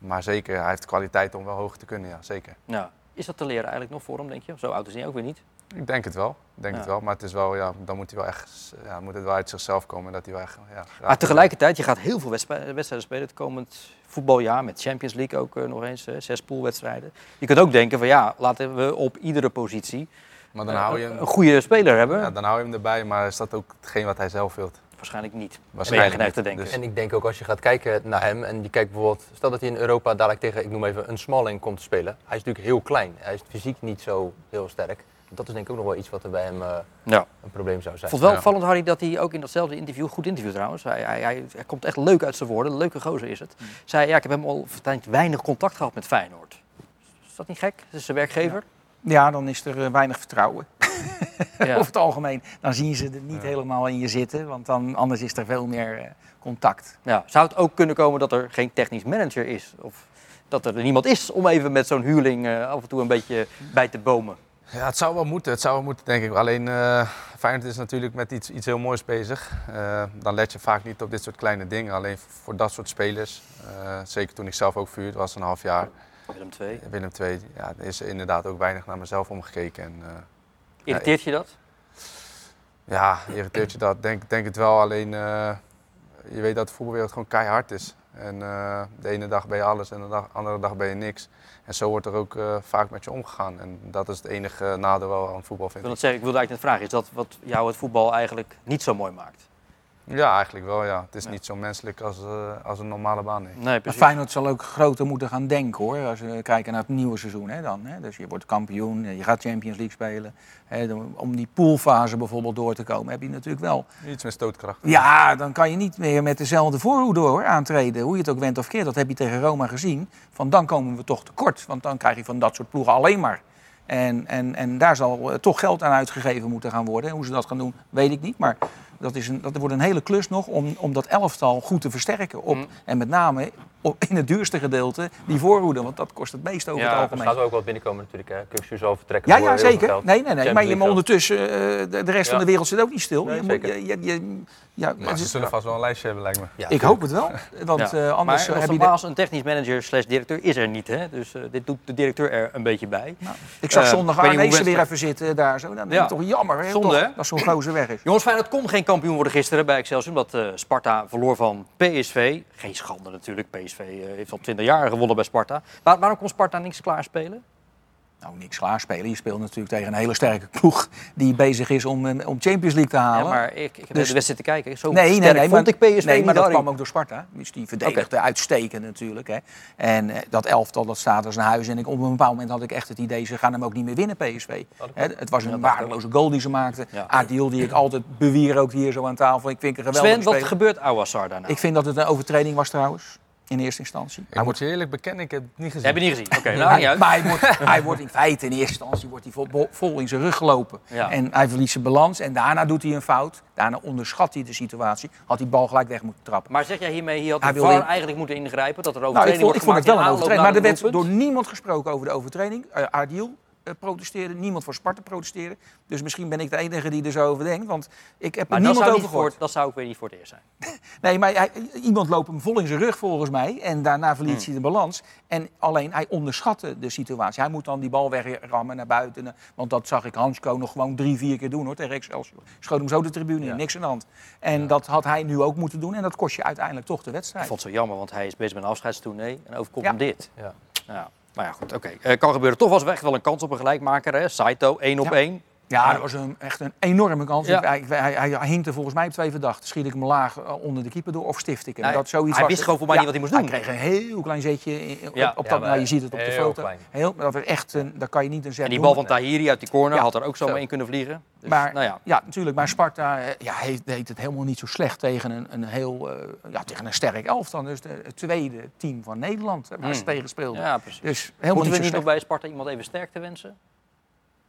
C: maar zeker, hij heeft de kwaliteit om wel hoog te kunnen, ja, zeker.
B: Ja. Is dat te leren eigenlijk nog voor hem, denk je? Zo oud is hij ook weer niet.
C: Ik denk het wel. Denk
B: Ja.
C: het wel. Maar het is wel, ja, dan moet hij wel echt, ja, moet het wel uit zichzelf komen. Dat hij wel echt, ja, graag-
B: Maar tegelijkertijd, je gaat heel veel wedstrijden spelen het komend voetbaljaar. Met Champions League ook eh, nog eens, eh, zes poolwedstrijden. Je kunt ook denken van ja, laten we op iedere positie
C: Maar dan
B: eh,
C: hou je hem-
B: een goede speler hebben.
C: Ja, dan hou je hem erbij, maar is dat ook hetgeen wat hij zelf wilt?
B: Waarschijnlijk niet.
C: Waarschijnlijk
B: geneigd te
C: niet.
B: denken.
C: Dus-
E: En ik denk ook als je gaat kijken naar hem en je kijkt bijvoorbeeld, stel dat hij in Europa dadelijk tegen, ik noem even, een Smalling komt te spelen. Hij is natuurlijk heel klein, hij is fysiek niet zo heel sterk. Dat is denk ik ook nog wel iets wat er bij hem eh,
B: Ja.
E: een probleem zou
B: Ik
E: zijn.
B: vond het wel opvallend, Harry, dat hij ook in datzelfde interview, goed interview trouwens, hij, hij, hij, hij komt echt leuk uit zijn woorden, leuke gozer is het. Zei, ja, ik heb hem al weinig contact gehad met Feyenoord. Is dat niet gek? Dat is zijn werkgever.
D: Ja, dan is er eh, weinig vertrouwen. *laughs*
B: Ja.
D: Over het algemeen. Dan zien ze er niet helemaal in je zitten, want dan, anders is er veel meer eh, contact.
B: Ja. Zou het ook kunnen komen dat er geen technisch manager is? Of dat er niemand is om even met zo'n huurling eh, af en toe een beetje bij te bomen?
C: Ja, het zou wel moeten. Het zou wel moeten, denk ik. Alleen eh Feyenoord is natuurlijk met iets, iets heel moois bezig. Eh, dan let je vaak niet op dit soort kleine dingen. Alleen voor dat soort spelers, eh, zeker toen ik zelf ook verhuurd was, een half jaar.
B: Willem II.
C: Willem II, ja, is er inderdaad ook weinig naar mezelf omgekeken. En, eh,
B: Irriteert je dat?
C: Ja, irriteert je dat? Denk, denk het wel. Alleen eh, je weet dat de voetbalwereld gewoon keihard is. En eh, de ene dag ben je alles en de dag- andere dag ben je niks. En zo wordt er ook eh, vaak met je omgegaan. En dat is het enige nadeel wel aan het voetbal,
B: Ik
C: vind
B: wil
C: ik.
B: het zeggen, ik wilde eigenlijk net vragen, is dat wat jou het voetbal eigenlijk niet zo mooi maakt?
C: Ja, eigenlijk wel. Ja. Het is niet zo menselijk als, eh, als een normale baan. Nee.
B: Nee,
D: Maar Feyenoord zal ook groter moeten gaan denken hoor. Als we kijken naar het nieuwe seizoen. Hè, dan, hè. Dus je wordt kampioen, je gaat Champions League spelen. Hè, dan- om die poolfase bijvoorbeeld door te komen heb je natuurlijk wel.
C: Iets met stootkracht.
D: Ja, dan kan je niet meer met dezelfde voorhoede hoor, aantreden. Hoe je het ook went of keert. Dat heb je tegen Roma gezien. Van dan komen we toch tekort. Want dan krijg je van dat soort ploegen alleen maar. En, en, en daar zal eh, toch geld aan uitgegeven moeten gaan worden. En hoe ze dat gaan doen, weet ik niet. Maar dat, is een, dat wordt een hele klus nog om, om dat elftal goed te versterken. Op, En met name op, in het duurste gedeelte die voorhoede. Want dat kost het meest over het
E: Ja,
D: algemeen.
E: gaat ook wat binnenkomen natuurlijk. hè. Kuxu zal vertrekken
D: Ja, ja, zeker. Nee, nee, nee. Maar, je, maar ondertussen, eh, de, de rest van
E: Ja.
D: de wereld zit ook niet stil.
E: Nee,
D: je je, je, je- ja,
C: Maar ze zullen vast wel een lijstje hebben, lijkt me.
D: ik hoop het wel. Want
B: Ja.
D: eh, anders
B: maar
D: eh, heb je...
B: nogmaals, een technisch manager slash directeur is er niet. Hè? Dus dit doet de directeur er een beetje bij.
D: Nou, Ik zag zondag Arnezen weer even zitten daar zo. Dan denk
B: Ja.
D: ik toch jammer hè,
B: Zonde,
D: toch,
B: hè?
D: dat zo'n gozer weg is.
B: Jongens, Feyenoord kon geen kampioen worden gisteren bij Excelsior. Omdat eh, Sparta verloor van PSV. Geen schande natuurlijk. PSV eh, heeft al 20 jaar gewonnen bij Sparta. Waar- waarom kon Sparta niks klaarspelen?
D: Nou, niks klaarspelen. Je speelt natuurlijk tegen een hele sterke ploeg die bezig is om, eh, om Champions League te halen.
B: Ja, maar ik, ik heb
D: Dus-
B: de wedstrijd te kijken. Zo
D: nee, nee,
B: sterk
D: nee,
B: vond
D: maar,
B: ik PSV
D: nee, maar dat kwam ook door Sparta. Dus die verdedigde uitstekend natuurlijk. Hè. En eh, dat elftal dat staat als een huis. En ik, op een bepaald moment had ik echt het idee, ze gaan hem ook niet meer winnen, PSV. Hè, het was een waardeloze goal die ze maakten.
B: Ja.
D: Adil, die ik altijd bewier ook hier zo aan tafel. Ik vind een geweldige
B: Sven, wat
D: speler.
B: gebeurt Awassar daarna?
D: Ik vind dat het een overtreding was trouwens, in eerste instantie.
C: Ik moet je eerlijk bekennen, ik heb het niet gezien.
B: Heb je niet gezien? Oké, nou,
D: Hij-
B: niet uit.
D: maar hij wordt, *laughs* hij wordt in feite in eerste instantie wordt hij vol, vol in zijn rug gelopen.
B: Ja.
D: En hij verliest zijn balans en daarna doet hij een fout. Daarna onderschat hij de situatie. Had die bal gelijk weg moeten trappen.
B: Maar zeg jij hiermee, hier had
D: Hij
B: de eigenlijk moeten ingrijpen? Dat er
D: Nou, ik
B: overtreding
D: vond, ik vond
B: wordt
D: het wel een overtreding. Maar er werd door niemand gesproken over de overtreding. Uh, Adil eh, protesteerde, niemand voor Sparta protesteerde. Dus misschien ben ik de enige die er zo over denkt. Want ik heb er
B: Maar
D: niemand over gehoord.
B: voor, dat zou ook weer niet voor het eerst zijn. *laughs*
D: Nee, maar hij, iemand loopt hem vol in zijn rug volgens mij. En daarna verliest
B: Hmm.
D: hij de balans. En alleen hij onderschatte de situatie. Hij moet dan die bal wegrammen naar buiten. eh, Want dat zag ik Hansko nog gewoon drie, vier keer doen hoor, tegen Excelsior. Schoot hem zo de tribune in, niks aan de hand. En dat had hij nu ook moeten doen. En dat kost je uiteindelijk toch de wedstrijd.
B: Ik vond het zo jammer, want hij is bezig met een afscheidstournee en overkomt
D: Ja.
B: hem dit.
E: Ja.
B: Nou ja, goed, oké. Okay. kan gebeuren. Toch was echt wel een kans op een gelijkmaker. Hè? Saito, 1 op 1.
D: Ja, dat was een, echt een enorme kans.
B: Ja.
D: Hij, hij, hij, hinkte volgens mij op twee verdachten. Schiet ik hem laag eh, onder de keeper door of stift ik hem?
B: Nee,
D: dat zoiets
B: hij
D: was
B: wist gewoon voor mij niet wat hij moest
D: Hij kreeg een heel klein zetje op, dat,
B: maar
D: nou, je ziet het op de foto.
E: klein.
D: Heel, dat was echt, een, daar kan je niet een zet
B: En die
D: doen.
B: bal van Tahiri uit die corner had er ook zomaar
D: Zo.
B: in kunnen vliegen. Dus,
D: maar,
B: nou ja.
D: ja. natuurlijk. Maar Sparta eh, ja, heeft, deed het helemaal niet zo slecht tegen een, een heel, eh, ja, tegen een sterk elftal. Dus de, het tweede team van Nederland waar ze
B: Hmm.
D: tegen speelden.
B: Ja, precies.
D: Dus helemaal
B: Moeten we
D: niet
B: nog bij Sparta iemand even sterk te wensen?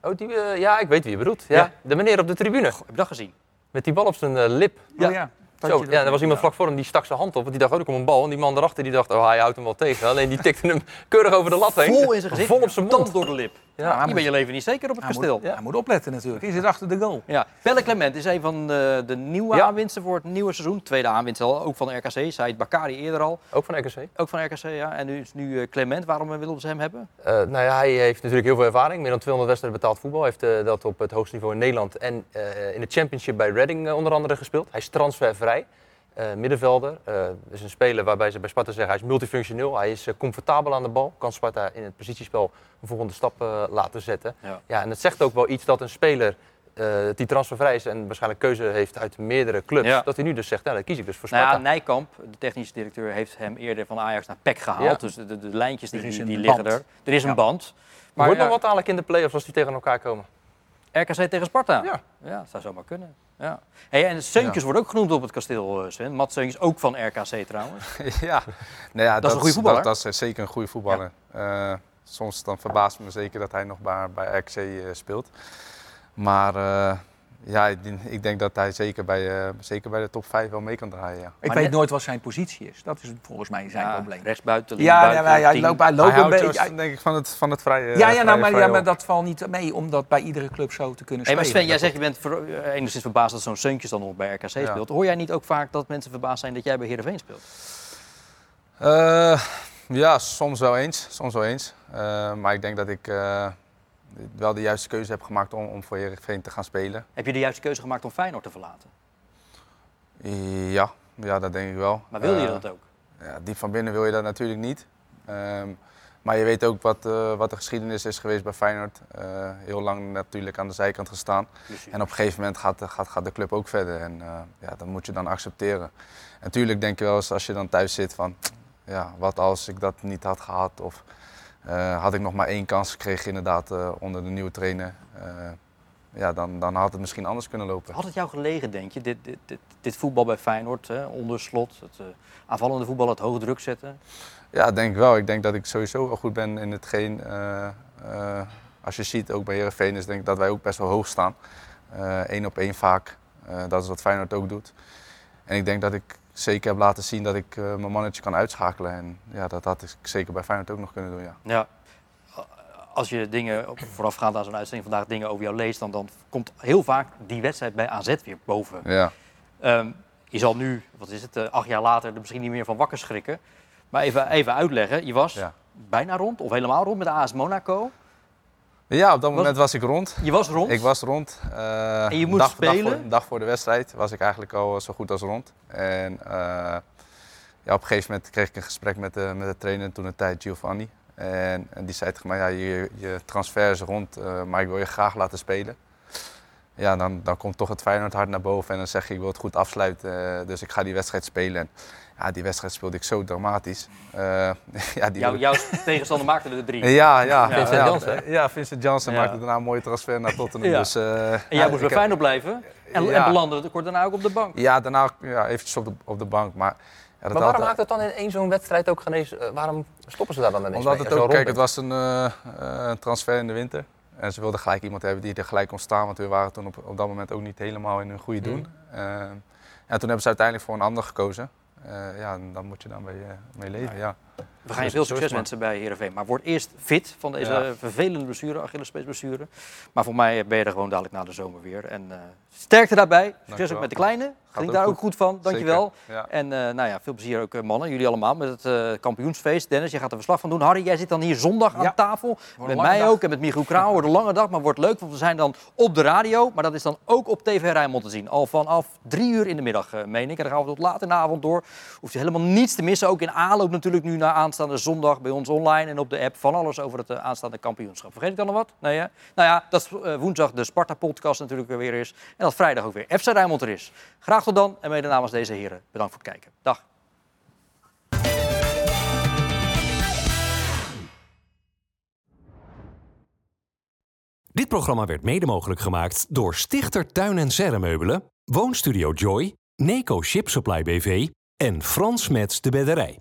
E: Oh, die, eh, ja, ik weet wie je bedoelt. Ja.
B: Ja.
E: De meneer op de tribune.
B: Heb je dat gezien?
E: Met die bal op zijn eh, lip.
D: Oh ja.
E: Zo,
D: Dat je dat-
E: ja, er was iemand vlak voor hem die stak zijn hand op. Want die dacht, oh, er komt een bal. En die man daarachter die dacht, oh, hij houdt hem wel tegen. Alleen die tikte hem *laughs* keurig over de lat heen.
B: Vol in zijn gezicht,
E: Vol op zijn mond.
B: tand door de lip.
E: Ja,
B: Ja, ben je
D: moet-
B: leven niet zeker op het
D: Hij
B: kasteel.
D: moet, hij moet opletten natuurlijk. Hij zit achter de goal.
B: Ja. Pelle Clement is een van de, de nieuwe
E: Ja.
B: aanwinsten voor het nieuwe seizoen. Tweede aanwinst al, ook van de RKC. Zei het Bakari eerder al.
E: Ook van RKC.
B: Ook van RKC, ja. En nu is nu eh, Clement. Waarom eh, willen ze hem hebben?
E: Eh, nou ja, hij heeft natuurlijk heel veel ervaring. Meer dan 200 wedstrijden betaald voetbal. Hij heeft dat op het hoogste niveau in Nederland en in de championship bij Reading onder andere gespeeld. Hij is transfervrij. Eh, middenvelder. Eh is een speler waarbij ze bij Sparta zeggen hij is multifunctioneel. Hij is eh, comfortabel aan de bal. Kan Sparta in het positiespel een volgende stap eh, laten zetten.
B: Ja.
E: Ja, en het zegt ook wel iets dat een speler eh, die transfervrij is en waarschijnlijk keuze heeft uit meerdere clubs.
B: Ja.
E: Dat hij nu dus zegt, nou, dan kies ik dus voor
B: Nou
E: Sparta.
B: ja, Nijkamp, de technische directeur, heeft hem eerder van Ajax naar PEC gehaald.
E: Ja.
B: Dus de, de, de lijntjes die, die, liggen
D: band.
B: er. Er is een band.
E: Maar wordt
B: ja,
E: nog wat dadelijk in de play-offs als die tegen elkaar komen.
B: RKC tegen Sparta?
E: Ja.
B: Ja, dat zou zomaar kunnen. Ja. Hey, en Seuntjes wordt ook genoemd op het kasteel, eh, Sven. Matt Seuntjes, ook van RKC trouwens. *laughs*
C: ja. Nou ja,
B: Dat is een goede voetballer.
C: Dat, dat is zeker een goede voetballer. Eh, soms dan verbaast me zeker dat hij nog bij, bij RKC eh, speelt. Maar eh, ja, ik denk, ik denk dat hij zeker bij, eh, zeker bij de top 5 wel mee kan draaien. Ja.
D: Ik
B: Maar
D: weet
B: net-
D: nooit wat zijn positie is. Dat is volgens mij zijn
B: Ja,
D: probleem.
B: Rechtsbuiten,
D: Ja,
B: linksbuiten,
D: ja, maar hij loopt, hij loopt
C: hij
D: een beetje.
C: denk ik van het, van het vrije
D: Ja, ja, nou,
C: vrije-
D: maar, ja, maar dat valt niet mee om dat bij iedere club zo te kunnen
B: Hey, maar
D: spelen.
B: Sven, jij zegt je bent ver- eh, enigszins verbaasd dat zo'n Seuntjes dan nog bij RKC speelt. Hoor jij niet ook vaak dat mensen verbaasd zijn dat jij bij Heerenveen speelt?
C: Eh, ja, soms wel eens. Soms wel eens. Eh, maar ik denk dat ik eh, wel de juiste keuze heb gemaakt om, om voor Heerenveen te gaan spelen.
B: Heb je de juiste keuze gemaakt om Feyenoord te verlaten?
C: Ja, ja dat denk ik wel.
B: Maar wil je
C: Eh,
B: dat ook?
C: Ja, diep van binnen wil je dat natuurlijk niet. Ehm, Maar je weet ook wat, eh, wat de geschiedenis is geweest bij Feyenoord. Eh, heel lang natuurlijk aan de zijkant gestaan. En op een gegeven moment gaat, gaat, gaat de club ook verder. En ja, dat moet je dan accepteren. En natuurlijk denk je wel eens als je dan thuis zit van... Ja, wat als ik dat niet had gehad? Of had ik nog maar één kans gekregen inderdaad onder de nieuwe trainer? ja, dan, dan had het misschien anders kunnen lopen.
B: Had het jou gelegen, denk je, dit, dit, dit, dit voetbal bij Feyenoord, hè, onder slot, het aanvallende voetbal, het hoge druk zetten?
C: Ja, denk wel. Ik denk dat ik sowieso wel goed ben in hetgeen. Als je ziet, ook bij Herenveen is denk ik dat wij ook best wel hoog staan. Eén op één vaak. dat is wat Feyenoord ook doet. En ik denk dat ik zeker heb laten zien dat ik mijn mannetje kan uitschakelen. En ja, dat had ik zeker bij Feyenoord ook nog kunnen doen, ja.
B: ja als je dingen voorafgaand aan zo'n uitzending vandaag dingen over jou leest, dan, dan komt heel vaak die wedstrijd bij AZ weer boven.
C: Ja.
B: Um, je zal nu, wat is het, uh, acht jaar later er misschien niet meer van wakker schrikken. Maar even, even uitleggen, je was ja. bijna rond of helemaal rond met AS Monaco.
C: Ja, op dat moment was ik rond.
B: Je was rond?
C: Ik was rond. Uh,
B: en je moest
C: dag,
B: spelen?
C: Dag voor, dag voor, de wedstrijd was ik eigenlijk al zo goed als rond. En uh, ja, op een gegeven moment kreeg ik een gesprek met de, met de trainer toen de tijd, Giovanni. En, en, die zei tegen mij, ja, je, je transfer is rond, uh, maar ik wil je graag laten spelen. Ja, dan, dan komt toch het Feyenoord hard naar boven en dan zeg je, ik wil het goed afsluiten, dus ik ga die wedstrijd spelen. En, ja, die wedstrijd speelde ik zo dramatisch. Uh, *laughs*
B: ja, die Jou, jouw tegenstander maakte er drie.
C: Ja, ja.
B: Vincent
C: ja,
B: Janssen.
C: Ja, Vincent Janssen maakte daarna een mooie transfer naar Tottenham.
B: ja.
C: Dus, uh,
B: en jij moest bij Feyenoord blijven en, en belandde kort daarna ook op de bank.
C: Ja, daarna ja, eventjes op de, op de bank, maar... Ja,
E: maar waarom maakt het dan in één zo'n wedstrijd ook genees? Uh, waarom stoppen ze daar dan ineens
C: Omdat
E: mee?
C: het ook, kijk, het was een uh, uh, transfer in de winter. En ze wilden gelijk iemand hebben die er gelijk kon staan, want we waren toen op, op dat moment ook niet helemaal in hun goede doen. Mm. en toen hebben ze uiteindelijk voor een ander gekozen. Ja, en dan moet je dan mee, mee leven, ja.
B: We gaan je veel succes wensen bij Heerenveen. Maar word eerst fit van deze ja. vervelende blessure, Achillespeesblessure. Maar voor mij ben je er gewoon dadelijk na de zomer weer. En uh, sterkte daarbij. Succes ook met de kleine. Geniet daar ook goed van. Dankjewel.
C: Ja.
B: En uh, nou ja, veel plezier ook mannen, jullie allemaal, met het uh, kampioensfeest. Dennis, jij gaat er verslag van doen. Harry, jij zit dan hier zondag aan tafel. Met mij
D: dag.
B: ook en met Michiel Krauw. Wordt een lange dag, maar wordt leuk. Want we zijn dan op de radio. Maar dat is dan ook op TV Rijnmond te zien. Al vanaf drie uur in de middag, meen ik. En dan gaan we tot laat in de avond door. Hoeft je helemaal niets te missen. Ook in aanloop natuurlijk nu naar aanstaande zondag bij ons online en op de app van alles over het uh, aanstaande kampioenschap. Vergeet ik dan nog wat? Nee? Nou ja, dat uh, woensdag de Sparta-podcast natuurlijk weer is. En dat vrijdag ook weer FC Rijnmond er is. Graag tot dan en mede namens deze heren. Bedankt voor het kijken. Dag.
A: Dit programma werd mede mogelijk gemaakt door Stichter Tuin en Serremeubelen, Woonstudio Joy, Neco Ship Supply BV en Frans Mets de Bedderij.